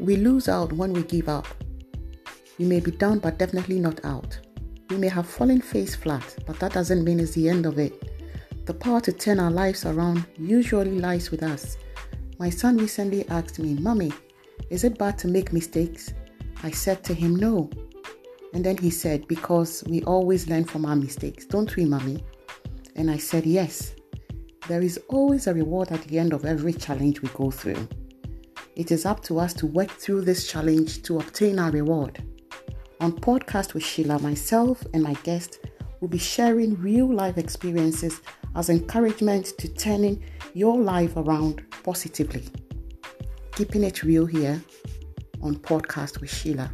We lose out when we give up. We may be down, but definitely not out. We may have fallen face flat, but that doesn't mean it's the end of it. The power to turn our lives around usually lies with us. My son recently asked me, Mommy, is it bad to make mistakes? I said to him, No. And then he said, Because we always learn from our mistakes, don't we, Mommy? And I said, Yes. There is always a reward at the end of every challenge we go through. It is up to us to work through this challenge to obtain our reward. On Podcast with Sheila, myself and my guest will be sharing real life experiences as encouragement to turning your life around positively. Keeping it real here on Podcast with Sheila.